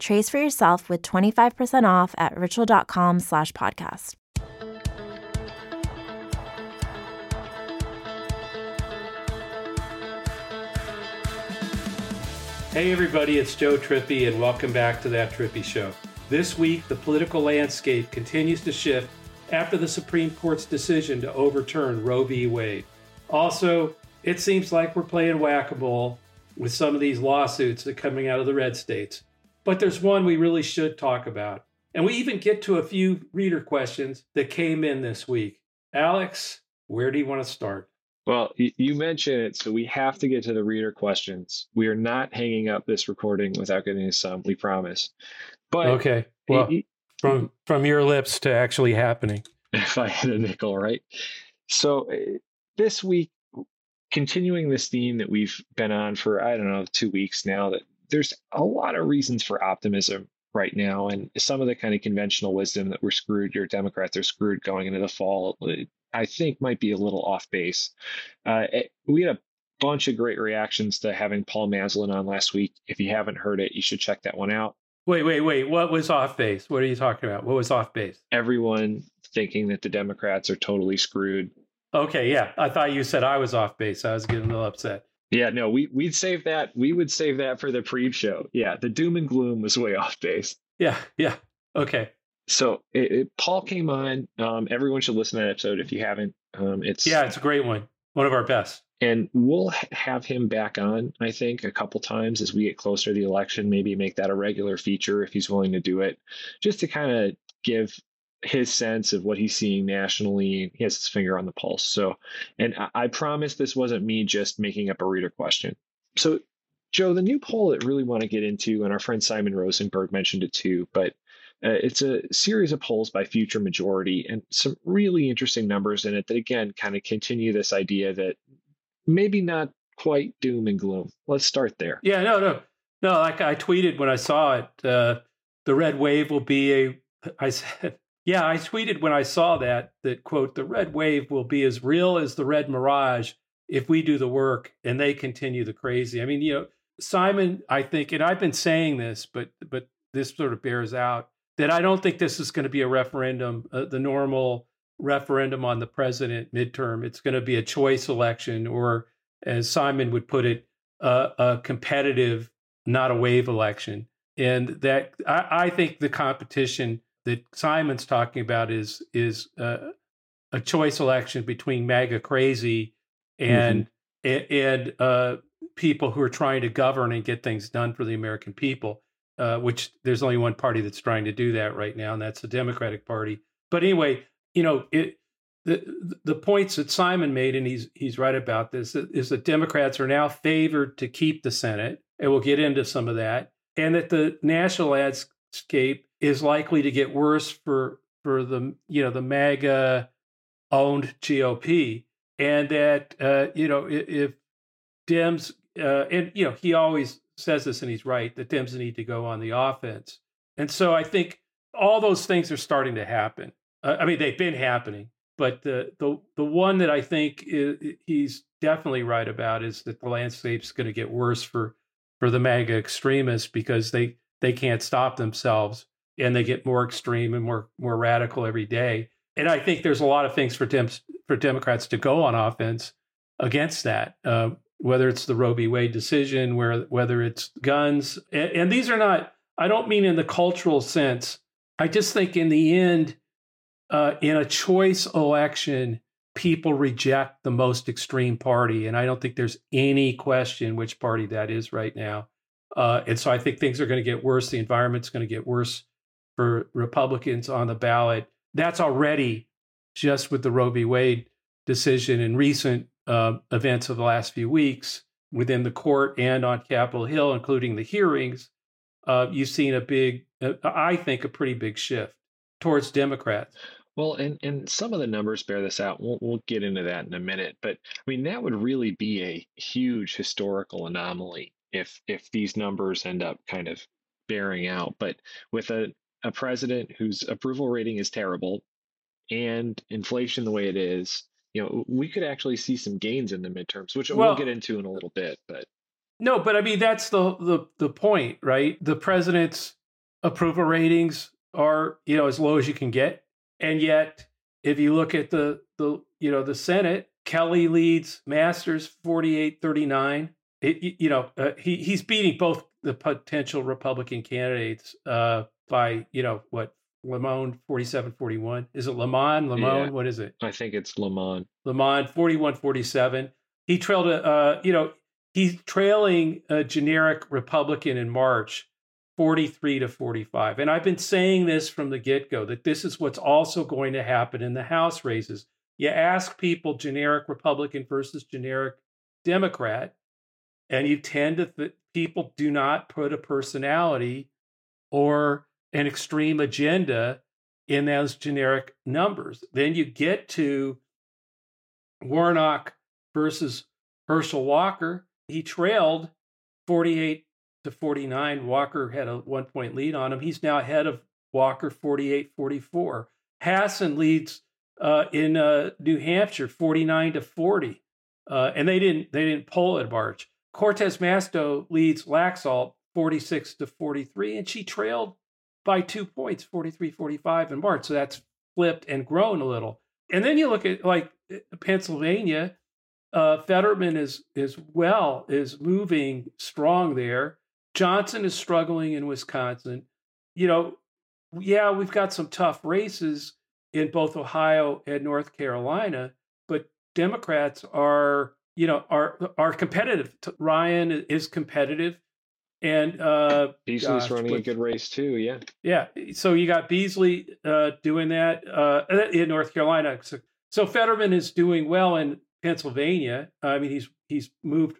Trace for yourself with 25% off at ritual.com slash podcast. Hey everybody, it's Joe Trippi and welcome back to That Trippi Show. This week, the political landscape continues to shift after the Supreme Court's decision to overturn Roe v. Wade. Also, it seems like we're playing whack a mole with some of these lawsuits that are coming out of the red states. But there's one we really should talk about. And we even get to a few reader questions that came in this week. Alex, where do you want to start? Well, you mentioned it, so we have to get to the reader questions. We are not hanging up this recording without getting to some, we promise. But okay, well, from from your lips to actually happening. If I had a nickel, right? So uh, this week, continuing this theme that we've been on for I don't know two weeks now, that there's a lot of reasons for optimism right now, and some of the kind of conventional wisdom that we're screwed, your Democrats are screwed going into the fall. Uh, I think might be a little off base. Uh, it, we had a bunch of great reactions to having Paul Maslin on last week. If you haven't heard it, you should check that one out. Wait, wait, wait. What was off base? What are you talking about? What was off base? Everyone thinking that the Democrats are totally screwed. Okay, yeah. I thought you said I was off base. I was getting a little upset. Yeah, no, we we'd save that. We would save that for the pre-show. Yeah, the doom and gloom was way off base. Yeah, yeah. Okay. So it, it, Paul came on. Um, everyone should listen to that episode if you haven't. Um, it's yeah, it's a great one. One of our best and we'll have him back on i think a couple times as we get closer to the election maybe make that a regular feature if he's willing to do it just to kind of give his sense of what he's seeing nationally he has his finger on the pulse so and I, I promise this wasn't me just making up a reader question so joe the new poll that really want to get into and our friend simon rosenberg mentioned it too but uh, it's a series of polls by Future Majority and some really interesting numbers in it that, again, kind of continue this idea that maybe not quite doom and gloom. Let's start there. Yeah, no, no, no. Like I tweeted when I saw it, uh, the red wave will be a. I said, yeah, I tweeted when I saw that that quote the red wave will be as real as the red mirage if we do the work and they continue the crazy. I mean, you know, Simon, I think, and I've been saying this, but but this sort of bears out that I don't think this is going to be a referendum, uh, the normal referendum on the president midterm. It's going to be a choice election, or as Simon would put it, uh, a competitive, not a wave election. And that I, I, think the competition that Simon's talking about is is uh, a choice election between MAGA crazy and mm-hmm. and, uh, people who are trying to govern and get things done for the American people. Uh, which there's only one party that's trying to do that right now, and that's the Democratic Party. But anyway, you know, it, the the points that Simon made, and he's he's right about this, is that Democrats are now favored to keep the Senate, and we'll get into some of that, and that the national landscape is likely to get worse for for the you know the MAGA owned GOP, and that uh, you know if, if Dems uh, and you know he always says this and he's right that Dems need to go on the offense, and so I think all those things are starting to happen. Uh, I mean, they've been happening, but the the the one that I think is, he's definitely right about is that the landscape's going to get worse for for the MAGA extremists because they they can't stop themselves and they get more extreme and more more radical every day. And I think there's a lot of things for Dems, for Democrats to go on offense against that. Uh, whether it's the Roe v. Wade decision, where whether it's guns, and, and these are not. I don't mean in the cultural sense. I just think in the end, uh, in a choice election, people reject the most extreme party. And I don't think there's any question which party that is right now. Uh, and so I think things are going to get worse. The environment's going to get worse for Republicans on the ballot. That's already just with the Roe v. Wade decision and recent uh, events of the last few weeks within the court and on Capitol Hill, including the hearings. Uh, you've seen a big, uh, I think, a pretty big shift towards Democrats. Well, and and some of the numbers bear this out. We'll we'll get into that in a minute, but I mean that would really be a huge historical anomaly if if these numbers end up kind of bearing out. But with a a president whose approval rating is terrible and inflation the way it is, you know, we could actually see some gains in the midterms, which well, we'll get into in a little bit. But no, but I mean that's the the the point, right? The president's approval ratings are you know as low as you can get and yet, if you look at the the you know the Senate, Kelly leads Masters 48-39. It, you know, uh, he he's beating both the potential Republican candidates uh, by you know what Lamont 47-41. Is it Lamont? Lamont? Yeah, what is it? I think it's Lamont. Lamont 41-47. He trailed a uh, you know he's trailing a generic Republican in March 43 to 45. And I've been saying this from the get go that this is what's also going to happen in the House races. You ask people generic Republican versus generic Democrat, and you tend to, th- people do not put a personality or an extreme agenda in those generic numbers. Then you get to Warnock versus Herschel Walker. He trailed 48 to 49. Walker had a one point lead on him. He's now ahead of Walker 48 44. Hassan leads uh, in uh, New Hampshire 49 to 40. Uh, and they didn't they didn't poll at March. Cortez Masto leads Laxalt 46 to 43, and she trailed by two points, 43 45 in March. So that's flipped and grown a little. And then you look at like Pennsylvania, uh, Fetterman is is well is moving strong there. Johnson is struggling in Wisconsin. You know, yeah, we've got some tough races in both Ohio and North Carolina, but Democrats are, you know, are are competitive. Ryan is competitive, and uh, Beasley's gosh, running a good race too. Yeah, yeah. So you got Beasley uh, doing that uh, in North Carolina. So, so Fetterman is doing well in Pennsylvania. I mean, he's he's moved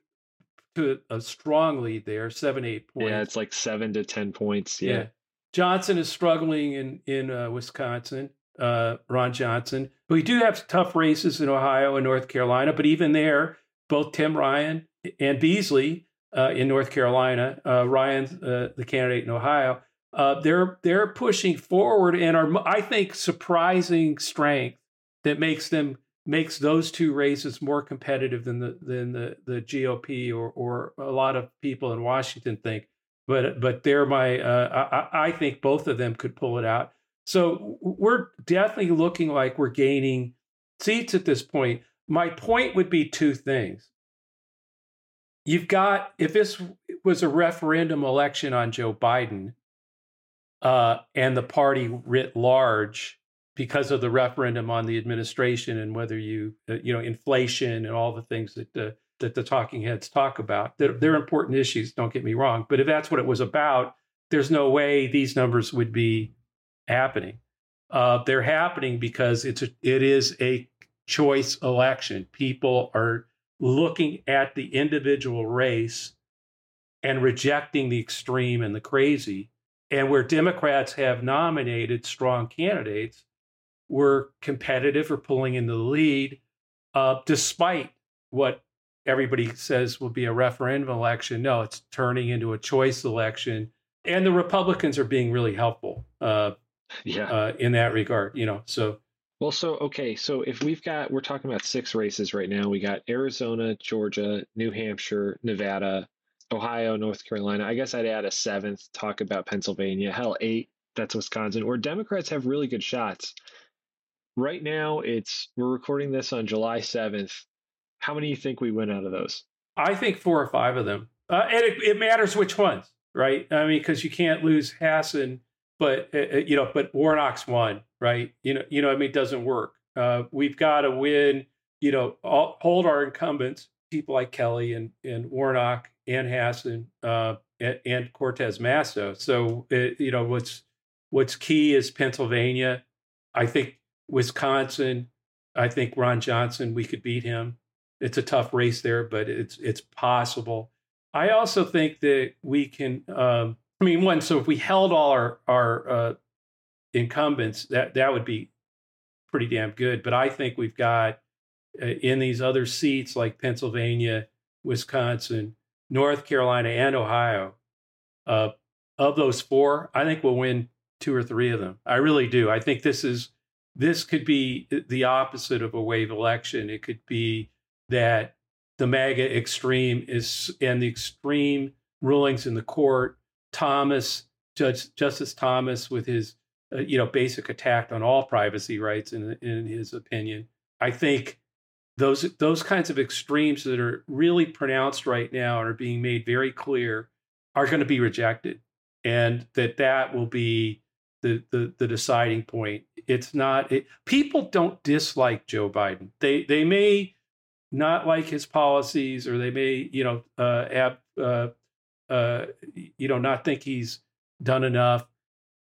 to a strong lead there, seven, eight points. Yeah, it's like seven to 10 points. Yeah. yeah. Johnson is struggling in, in uh, Wisconsin, uh, Ron Johnson. But we do have tough races in Ohio and North Carolina. But even there, both Tim Ryan and Beasley uh, in North Carolina, uh, Ryan, uh, the candidate in Ohio, uh, they're they're pushing forward and are, I think, surprising strength that makes them makes those two races more competitive than the than the the GOP or or a lot of people in Washington think. But but they're my uh, I, I think both of them could pull it out. So we're definitely looking like we're gaining seats at this point. My point would be two things. You've got if this was a referendum election on Joe Biden, uh, and the party writ large because of the referendum on the administration and whether you uh, you know inflation and all the things that that the talking heads talk about they're, they're, important issues don't get me wrong but if that's what it was about there's no way these numbers would be happening. Uh, they're happening because it's a, it is a choice election. People are looking at the individual race and rejecting the extreme and the crazy and where democrats have nominated strong candidates were competitive or pulling in the lead, uh, despite what everybody says will be a referendum election. No, it's turning into a choice election, and the Republicans are being really helpful. Uh, yeah, uh, in that regard, you know. So well, so okay, so if we've got we're talking about six races right now. We got Arizona, Georgia, New Hampshire, Nevada, Ohio, North Carolina. I guess I'd add a seventh. Talk about Pennsylvania. Hell, eight. That's Wisconsin. Where Democrats have really good shots right now it's we're recording this on July 7th. How many do you think we win out of those? I think four or five of them. Uh, and it, it, matters which ones, right? I mean, because you can't lose Hassan, but uh, uh, you know, but Warnock's won, right? You know, you know, I mean, it doesn't work. Uh, we've got to win. You know, all, hold our incumbents, people like Kelly and and Warnock and Hassan uh, and, and, Cortez Masto. So, it, you know, what's what's key is Pennsylvania. I think Wisconsin, I think Ron Johnson, we could beat him. It's a tough race there, but it's it's possible. I also think that we can. Um, I mean, one. So if we held all our our uh, incumbents, that that would be pretty damn good. But I think we've got uh, in these other seats like Pennsylvania, Wisconsin, North Carolina, and Ohio, uh, of those four, I think we'll win two or three of them. I really do. I think this is this could be the opposite of a wave election. It could be that the MAGA extreme is and the extreme rulings in the court. Thomas, Judge Justice Thomas, with his uh, you know basic attack on all privacy rights in in his opinion. I think those those kinds of extremes that are really pronounced right now and are being made very clear are going to be rejected, and that that will be the the, the deciding point. It's not it, people don't dislike Joe Biden. They they may not like his policies, or they may you know uh, have uh, uh, you know not think he's done enough.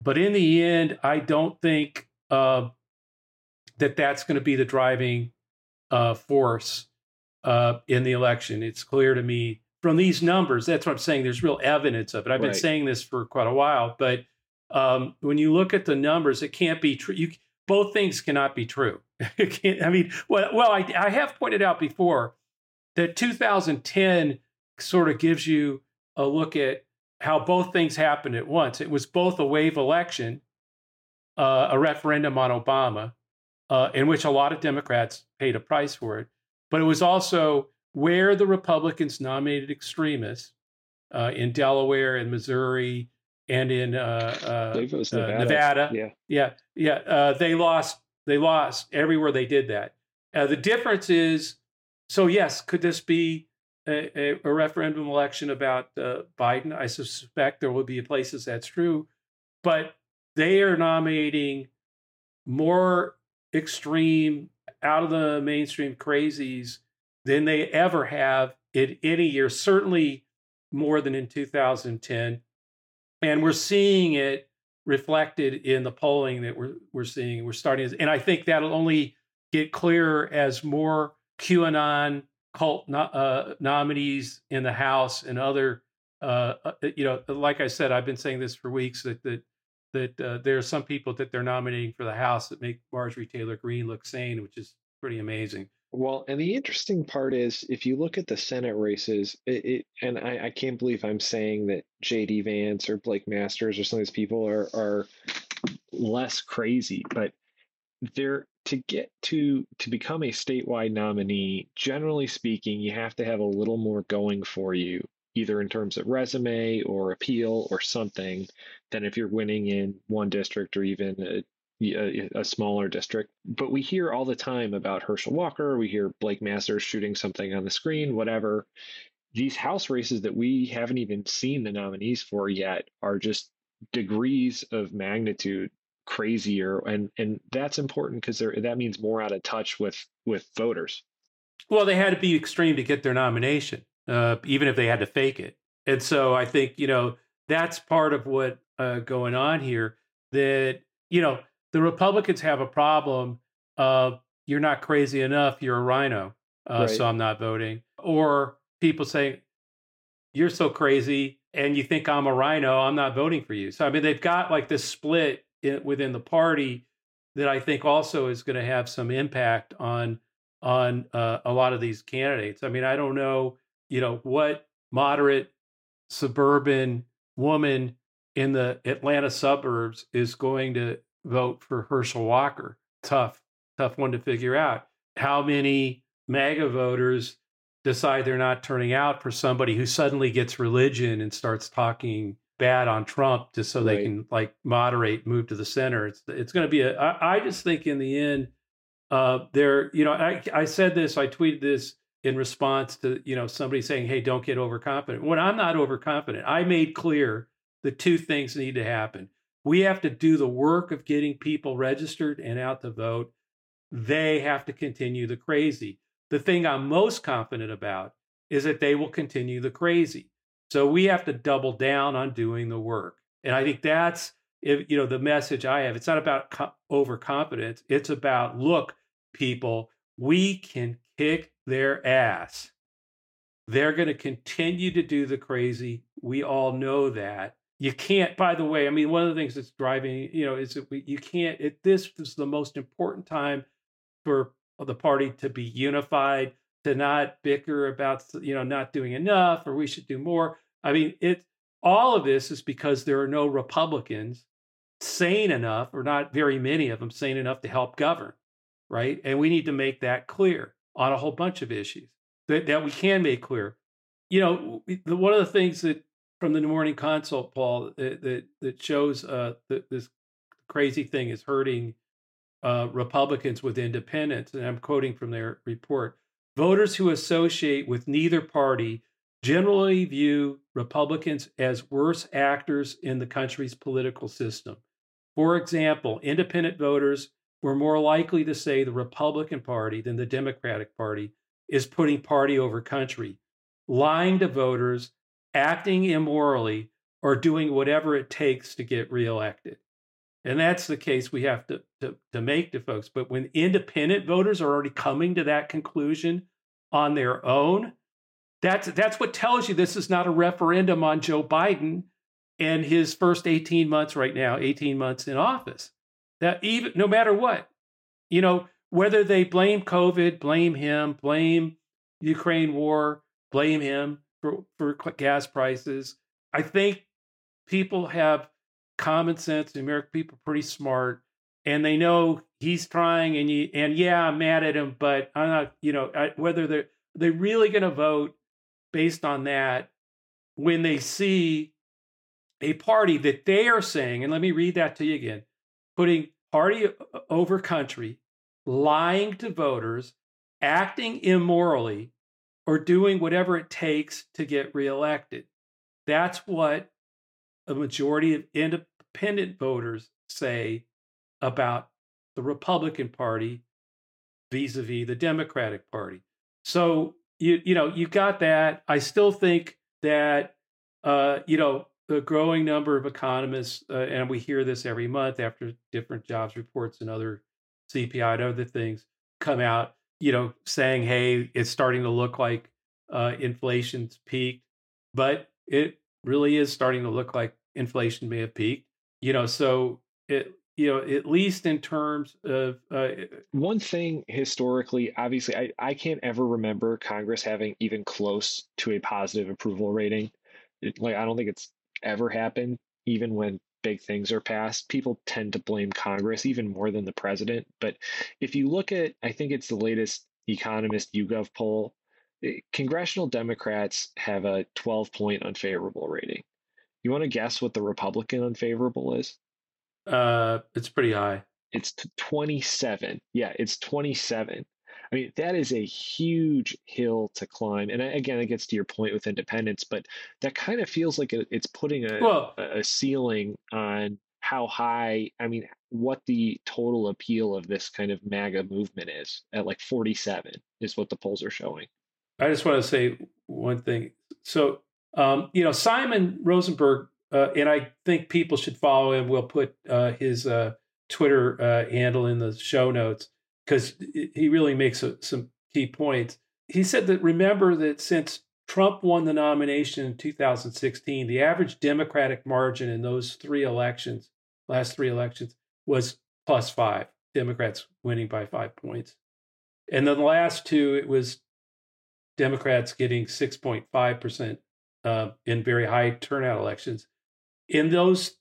But in the end, I don't think uh, that that's going to be the driving uh, force uh, in the election. It's clear to me from these numbers. That's what I'm saying. There's real evidence of it. I've been saying this for quite a while, but um, when you look at the numbers, it can't be true. You, both things cannot be true. I mean, well, well I, I have pointed out before that 2010 sort of gives you a look at how both things happened at once. It was both a wave election, uh, a referendum on Obama, uh, in which a lot of Democrats paid a price for it, but it was also where the Republicans nominated extremists uh, in Delaware and Missouri and in uh, uh, Nevada. Nevada. Yeah, yeah, yeah. Uh, they lost. They lost everywhere they did that. the difference is, so yes, could this be a, a, a referendum election about uh, Biden? I suspect there will be places that's true, but they are nominating more extreme, out of the mainstream crazies than they ever have in any year, certainly more than in 2010. And we're seeing it reflected in the polling that we're we're seeing. We're starting, and I think that'll only get clearer as more QAnon cult no, uh, nominees in the House and other, uh, uh, you know, like I said, I've been saying this for weeks that that that uh, there are some people that they're nominating for the House that make Marjorie Taylor Greene look sane, which is pretty amazing. Well, and the interesting part is if you look at the Senate races, it, it and I, I, can't believe I'm saying that JD Vance or Blake Masters or some of these people are are less crazy, but they're to get to to become a statewide nominee, generally speaking, you have to have a little more going for you either in terms of resume or appeal or something than if you're winning in one district or even a, a, a, smaller district. But we hear all the time about Herschel Walker. We hear Blake Masters shooting something on the screen, whatever. These House races that we haven't even seen the nominees for yet are just degrees of magnitude crazier and and that's important because that means more out of touch with with voters well they had to be extreme to get their nomination uh, even if they had to fake it. And so I think you know that's part of what uh, going on here. That you know the Republicans have a problem. of you're not crazy enough. You're a rhino uh, right. so I'm not voting. Or people say you're so crazy and you think I'm a rhino I'm not voting for you. So I mean they've got like this split in, within the party that I think also is going to have some impact on on uh, a lot of these candidates. I mean I don't know you know, what moderate suburban woman in the Atlanta suburbs is going to vote for Herschel Walker. Tough, tough one to figure out. How many MAGA voters decide they're not turning out for somebody who suddenly gets religion and starts talking bad on Trump just so right. they can like moderate, move to the center. It's it's going to be a. I, I just think in the end, uh, there. You know, I I said this, I tweeted this in response to you know somebody saying hey don't get overconfident when i'm not overconfident i made clear the two things need to happen we have to do the work of getting people registered and out to vote they have to continue the crazy the thing i'm most confident about is that they will continue the crazy so we have to double down on doing the work and i think that's you know the message i have it's not about co- overconfidence it's about look people we can kick their ass. They're going to continue to do the crazy. We all know that. you can't. By the way, I mean one of the things that's driving, you know, is that we, you can't. It, this is the most important time for the party to be unified, to not bicker about, you know, not doing enough or we should do more. I mean, it. All of this is because there are no Republicans sane enough, or not very many of them sane enough to help govern, right? And we need to make that clear on a whole bunch of issues that, that we can make clear. You know, the, one of the things that from the morning consult, Paul, that that, that shows uh, that this crazy thing is hurting uh, Republicans with independents, and I'm quoting from their report. Voters who associate with neither party generally view Republicans as worse actors in the country's political system. For example, independent voters were more likely to say the Republican Party than the Democratic Party is putting party over country, lying to voters, acting immorally, or doing whatever it takes to get reelected. And that's the case we have to, to, to make to folks. But when independent voters are already coming to that conclusion on their own, that's, that's what tells you this is not a referendum on Joe Biden and his first 18 months right now, 18 months in office. That even no matter what, you know, whether they blame COVID, blame him, blame Ukraine war, blame him for, for gas prices. I think people have common sense. The American people are pretty smart, and they know he's trying. And you, and yeah, I'm mad at him, but I'm not. You know, I, whether they're they really going to vote based on that when they see a party that they are saying, and let me read that to you again, putting party over country, lying to voters, acting immorally, or doing whatever it takes to get reelected. That's what a majority of independent voters say about the Republican Party vis-a-vis the Democratic Party. So you you know you got that. I still think that uh, you know the growing number of economists, uh, and we hear this every month after different jobs reports and other CPI and other things come out, you know, saying, hey, it's starting to look like uh, inflation's peaked, but it really is starting to look like inflation may have peaked. You know, so it, you know, at least in terms of uh, one thing historically, obviously, I, I can't ever remember Congress having even close to a positive approval rating. It, like, I don't think it's ever happened, even when big things are passed, people tend to blame Congress even more than the president. But if you look at, I think it's the latest Economist YouGov poll, eh, congressional Democrats have a 12 point unfavorable rating. You want to guess what the Republican unfavorable is? Uh, it's pretty high. It's 27. Yeah, it's 27. I mean, that is a huge hill to climb. And again, it gets to your point with independence, but that kind of feels like it's putting a, well, a ceiling on how high, I mean, what the total appeal of this kind of MAGA movement is at like 47 is what the polls are showing. I just want to say one thing. So, um, you know, Simon Rosenberg, uh, and I think people should follow him. We'll put uh, his uh, Twitter uh, handle in the show notes because he really makes a, some key points. He said that remember that since Trump won the nomination in 2016, the average Democratic margin in those three elections, last three elections, was plus five. Democrats winning by five points. And then the last two, it was Democrats getting 6.5% uh, in very high turnout elections. In those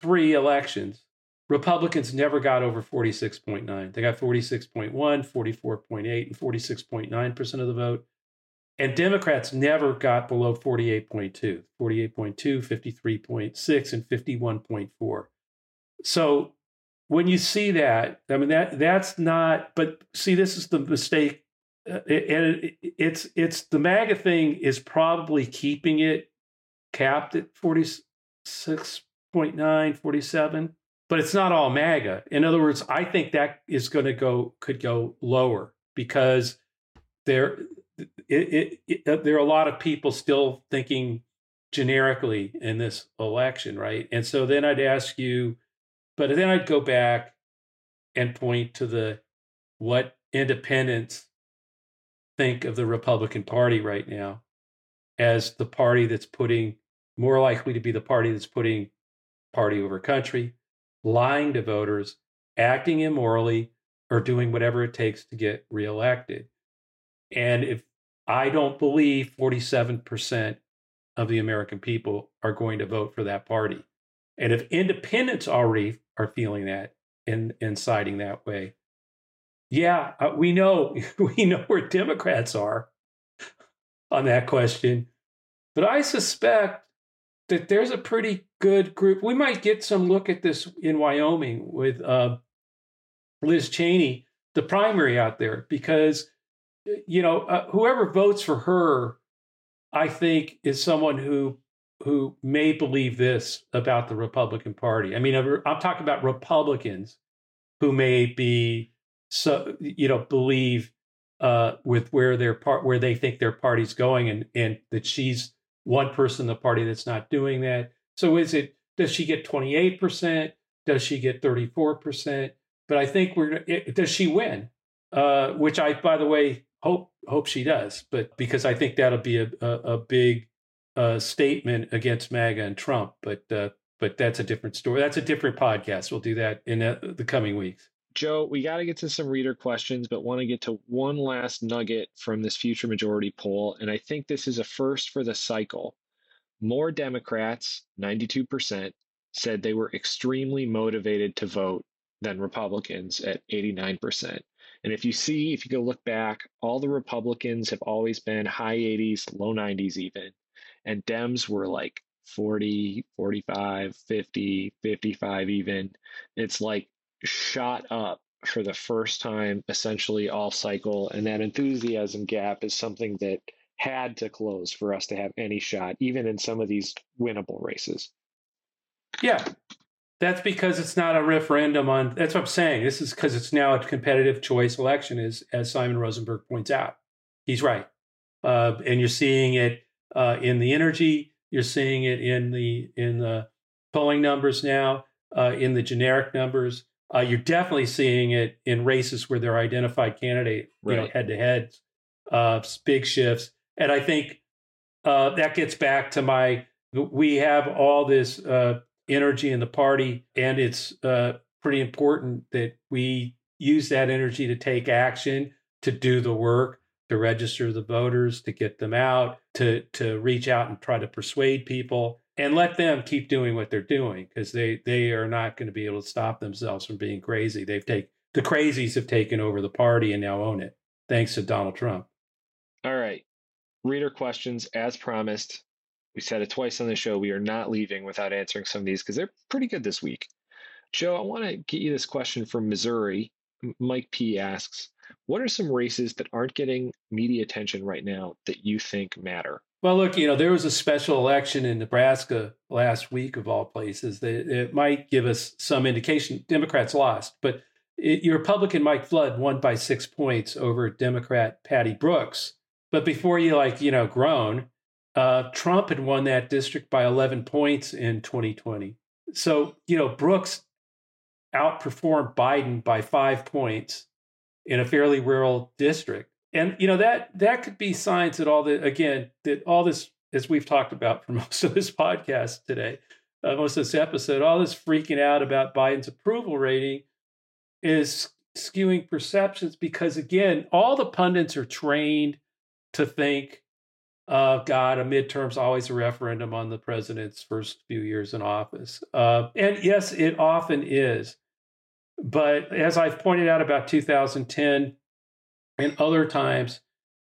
three elections, Republicans never got over 46.9. They got 46.1, 44.8, and 46.9% of the vote. And Democrats never got below 48.2, 48.2, 53.6, and 51.4. So when you see that, I mean that that's not. But see, this is the mistake, uh, and it, it's it's the MAGA thing is probably keeping it capped at 46.9, 47 but it's not all MAGA. In other words, I think that is going to go could go lower because there it, it, it, there are a lot of people still thinking generically in this election, right? And so then I'd ask you, but then I'd go back and point to the what independents think of the Republican Party right now as the party that's putting more likely to be the party that's putting party over country, lying to voters, acting immorally, or doing whatever it takes to get reelected. And if I don't believe 47% of the American people are going to vote for that party. And if independents already are feeling that and, and siding that way, yeah, uh, we know we know where Democrats are on that question. But I suspect that there's a pretty good group. We might get some look at this in Wyoming with uh, Liz Cheney, the primary out there, because you know uh, whoever votes for her, I think is someone who who may believe this about the Republican Party. I mean, I'm talking about Republicans who may be so you know believe uh, with where their part where they think their party's going, and and that she's one person in the party that's not doing that. So is it does she get 28 percent? Does she get 34 percent? But I think we're it, does she win? Uh, which I, by the way, hope hope she does. But because I think that'll be a a, a big uh, statement against MAGA and Trump. But uh, but that's a different story. That's a different podcast. We'll do that in uh, the coming weeks. Joe, we got to get to some reader questions, but want to get to one last nugget from this future majority poll. And I think this is a first for the cycle. More Democrats, 92%, said they were extremely motivated to vote than Republicans at 89%. And if you see, if you go look back, all the Republicans have always been high 80s, low 90s even. And Dems were like 40, 45, 50, 55 even. It's like shot up for the first time essentially all cycle and that enthusiasm gap is something that had to close for us to have any shot even in some of these winnable races. Yeah. That's because it's not a referendum on that's what i'm saying. This is because it's now a competitive choice election as as simon rosenberg points out. He's right. Uh, and you're seeing it uh, in the energy. You're seeing it in the in the polling numbers now uh, in the generic numbers uh, you're definitely seeing it in races where there are identified candidate, you right. know, head to head, uh, big shifts. And I think uh, that gets back to my we have all this uh, energy in the party, and it's uh, pretty important that we use that energy to take action, to do the work, to register the voters, to get them out, to to reach out and try to persuade people and let them keep doing what they're doing because they they are not going to be able to stop themselves from being crazy. They've taken the crazies have taken over the party and now own it, thanks to Donald Trump. All right, reader questions as promised. We said it twice on the show. We are not leaving without answering some of these because they're pretty good this week. Joe, I want to get you this question from Missouri. Mike P asks, "What are some races that aren't getting media attention right now that you think matter?" Well, look, you know, there was a special election in Nebraska last week, of all places. That it might give us some indication. Democrats lost, but it, your Republican Mike Flood won by six points over Democrat Patty Brooks. But before you like, you know, groan, uh, Trump had won that district by 11 points in 2020. So, you know, Brooks outperformed Biden by five points in a fairly rural district. And you know that that could be signs that all the again that all this as we've talked about for most of this podcast today uh, most of this episode all this freaking out about biden's approval rating is skewing perceptions because again all the pundits are trained to think uh, god a midterm's always a referendum on the president's first few years in office. Uh, and yes it often is but as i've pointed out about 2010 and other times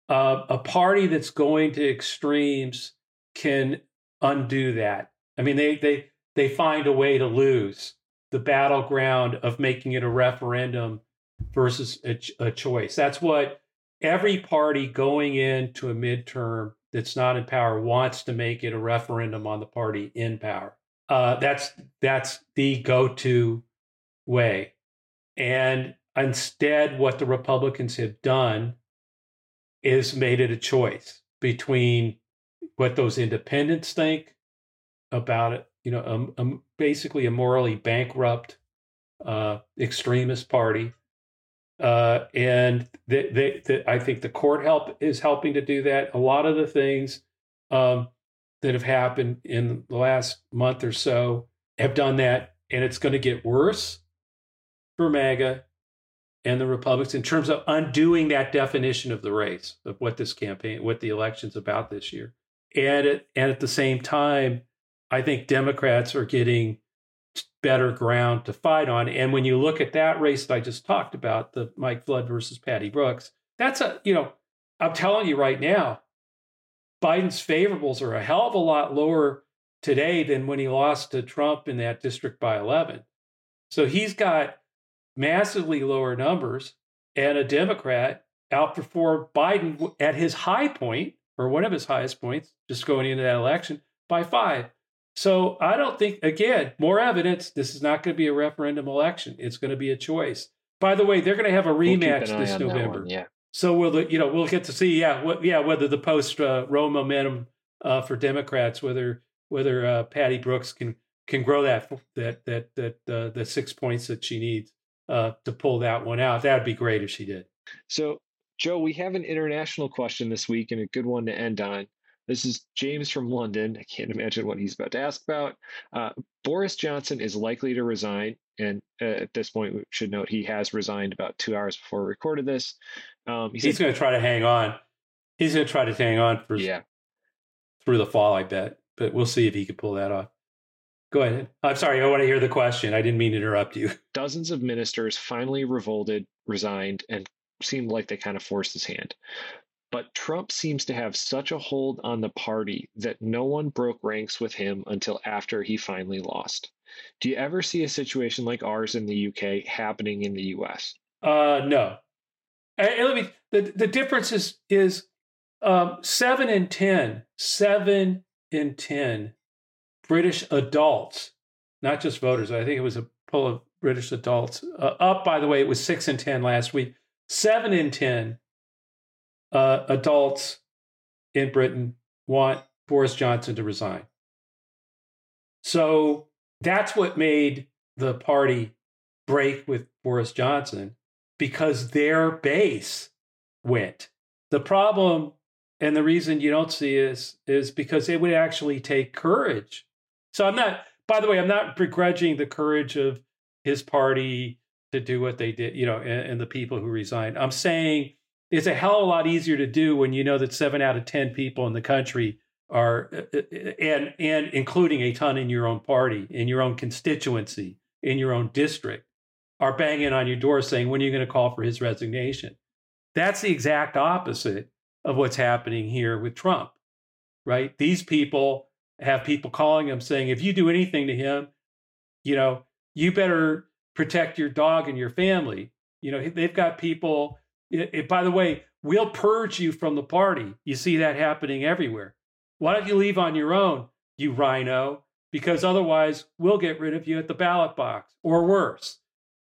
uh, a party that's going to extremes can undo that. I mean, they they they find a way to lose the battleground of making it a referendum versus a, a choice. That's what every party going into a midterm that's not in power wants to make it a referendum on the party in power. Uh, that's that's the go-to way, and Instead, what the Republicans have done is made it a choice between what those independents think about it, you know, basically a morally bankrupt uh, extremist party. Uh, and they, they, they, I think the court help is helping to do that. A lot of the things um, that have happened in the last month or so have done that, and it's going to get worse for MAGA and the Republicans in terms of undoing that definition of the race of what this campaign, what the election's about this year. And at, and at the same time, I think Democrats are getting better ground to fight on. And when you look at that race that I just talked about, the Mike Flood versus Patty Brooks, that's a, you know, I'm telling you right now, Biden's favorables are a hell of a lot lower today than when he lost to Trump in that district by 11. So he's got massively lower numbers, and a Democrat outperformed Biden at his high point, or one of his highest points, just going into that election by five. So I don't think, again, more evidence. This is not going to be a referendum election. It's going to be a choice. By the way, they're going to have a rematch we'll this November. One, yeah. So we'll, the, you know, we'll get to see, yeah, what, yeah, whether the post uh, Roe momentum uh, for Democrats, whether whether uh, Patty Brooks can can grow that that that that uh, the six points that she needs uh, to pull that one out. That'd be great if she did. So, Joe, we have an international question this week and a good one to end on. This is James from London. I can't imagine what he's about to ask about. Uh, Boris Johnson is likely to resign. And uh, at this point, we should note he has resigned about two hours before we recorded this. Um, he's, he's going to try to hang on. He's going to try to hang on for yeah. through the fall, I bet. But we'll see if he can pull that off. Go ahead. I'm sorry. I want to hear the question. I didn't mean to interrupt you. Dozens of ministers finally revolted, resigned, and seemed like they kind of forced his hand. But Trump seems to have such a hold on the party that no one broke ranks with him until after he finally lost. Do you ever see a situation like ours in the UK happening in the US? Uh, no. And let me, the, the difference is, is um, seven and 10, seven in 10 British adults, not just voters. I think it was a poll of British adults. Uh, up, by the way, it was six in 10 last week. Seven in 10 uh, adults in Britain want Boris Johnson to resign. So that's what made the party break with Boris Johnson because their base went. The problem and the reason you don't see is is because it would actually take courage. So I'm not by the way, I'm not begrudging the courage of his party to do what they did, you know, and, and the people who resigned. I'm saying it's a hell of a lot easier to do when you know that seven out of 10 people in the country are, uh, uh, and, and including a ton in your own party, in your own constituency, in your own district, are banging on your door saying, when are you going to call for his resignation? That's the exact opposite of what's happening here with Trump, right? These people have people calling him saying, if you do anything to him, you know, you better protect your dog and your family. You know, they've got people it, it, by the way, we'll purge you from the party. You see that happening everywhere. Why don't you leave on your own, you rhino? Because otherwise, we'll get rid of you at the ballot box or worse.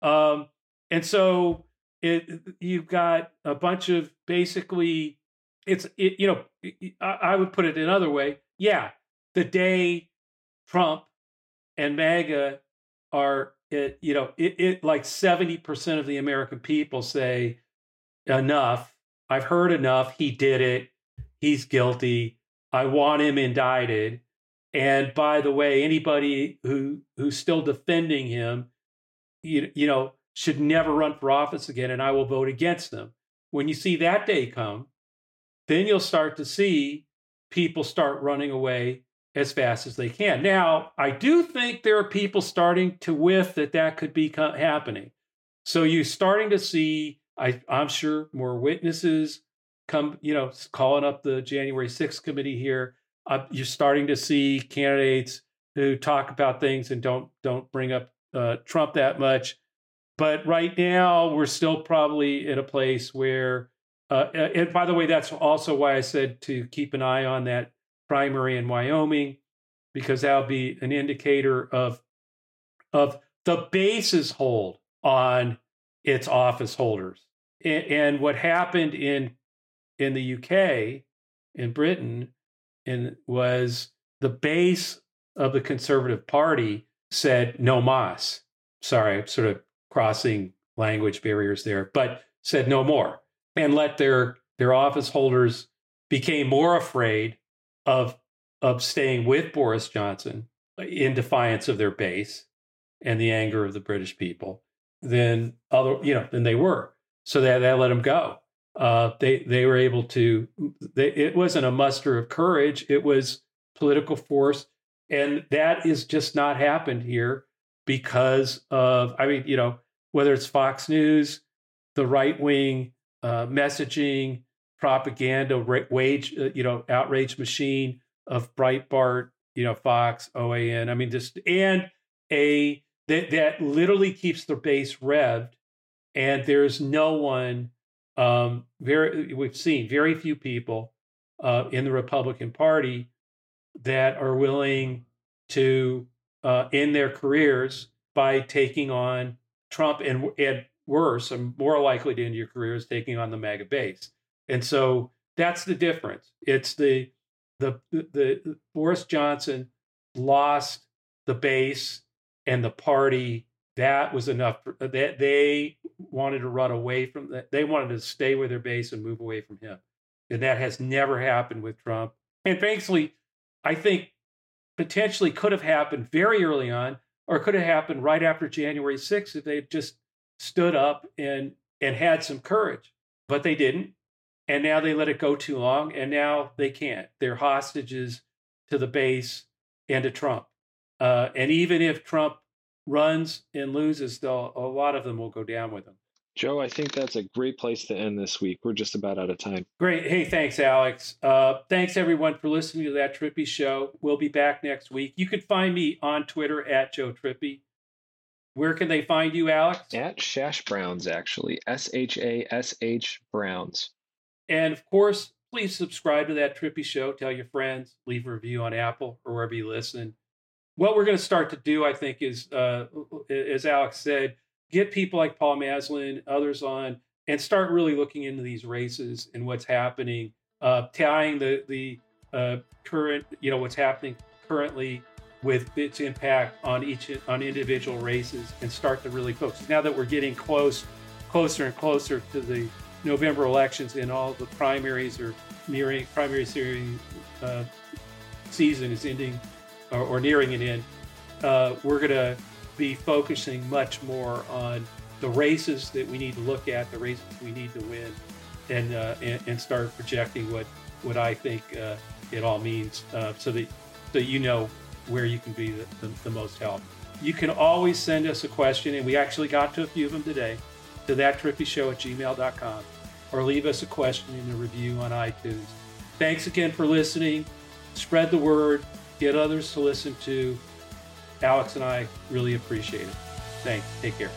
Um, and so it, you've got a bunch of basically, it's, it, you know, I, I would put it another way. Yeah, the day Trump and MAGA are, it, you know, it, it like 70% of the American people say, enough. I've heard enough. He did it. He's guilty. I want him indicted. And by the way, anybody who who's still defending him, you, you know, should never run for office again, and I will vote against them. When you see that day come, then you'll start to see people start running away as fast as they can. Now, I do think there are people starting to whiff that that could be happening. So you're starting to see I, I'm sure more witnesses come, you know, calling up the January 6th committee here. Uh, you're starting to see candidates who talk about things and don't don't bring up uh, Trump that much. But right now, we're still probably in a place where, uh, and by the way, that's also why I said to keep an eye on that primary in Wyoming, because that'll be an indicator of of the base's hold on its office holders. And, and what happened in in the UK, in Britain, and was the base of the Conservative Party said no mas. Sorry, I'm sort of crossing language barriers there, but said no more and let their their office holders became more afraid of of staying with Boris Johnson in defiance of their base and the anger of the British people than other, you know, than they were. So they, they let them go. Uh, they they were able to. They, it wasn't a muster of courage. It was political force, and that is just not happened here because of. I mean, you know, whether it's Fox News, the right wing uh, messaging, propaganda, wage, uh, you know, outrage machine of Breitbart, you know, Fox, OAN. I mean, just and a that that literally keeps the base revved, and there's no one um, very we've seen very few people uh, in the Republican Party that are willing to uh, end their careers by taking on Trump and and worse and more likely to end your careers taking on the MAGA base. And so that's the difference. It's the the the, the Boris Johnson lost the base and the party. That was enough that uh, they, they wanted to run away from that they wanted to stay with their base and move away from him. And that has never happened with trump. And thankfully i think potentially could have happened very early on or could have happened right after january 6th if they had just stood up and and had some courage but they didn't and now they let it go too long and now they can't they're hostages to the base and to trump uh, and even if trump runs and loses, though, a lot of them will go down with him. Joe, I think that's a great place to end this week. We're just about out of time. Great. Hey, thanks, Alex. Uh, thanks, everyone, for listening to that Trippi show. We'll be back next week. You can find me on Twitter at Joe Trippi Where can they find you, Alex? At Shash Browns, actually. S H A S H Browns. And of course, please subscribe to that Trippi show. Tell your friends, leave a review on Apple or wherever you listen what we're going to start to do, I think, is uh, as Alex said, get people like Paul Maslin, others on, and start really looking into these races and what's happening, uh, tying the the uh, current, you know, what's happening currently with its impact on each on individual races, and start to really focus. Now that we're getting close, closer and closer to the November elections, and all the primaries are nearing, primary uh, season is ending or, or nearing an end, uh, we're going to be focusing much more on the races that we need to look at, the races we need to win, and uh, and, and, start projecting what what I think uh, it all means, uh, so that so you know where you can be the, the, the, most help. You can always send us a question, and we actually got to a few of them today, to that Trippi show at gmail.com, or leave us a question in the review on iTunes. Thanks again for listening. Spread the word get others to listen to. Alex and I really appreciate it. Thanks. Take care.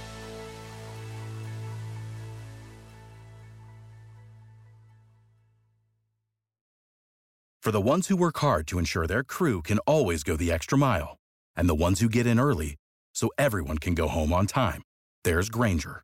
For the ones who work hard to ensure their crew can always go the extra mile, and the ones who get in early so everyone can go home on time, there's Grainger,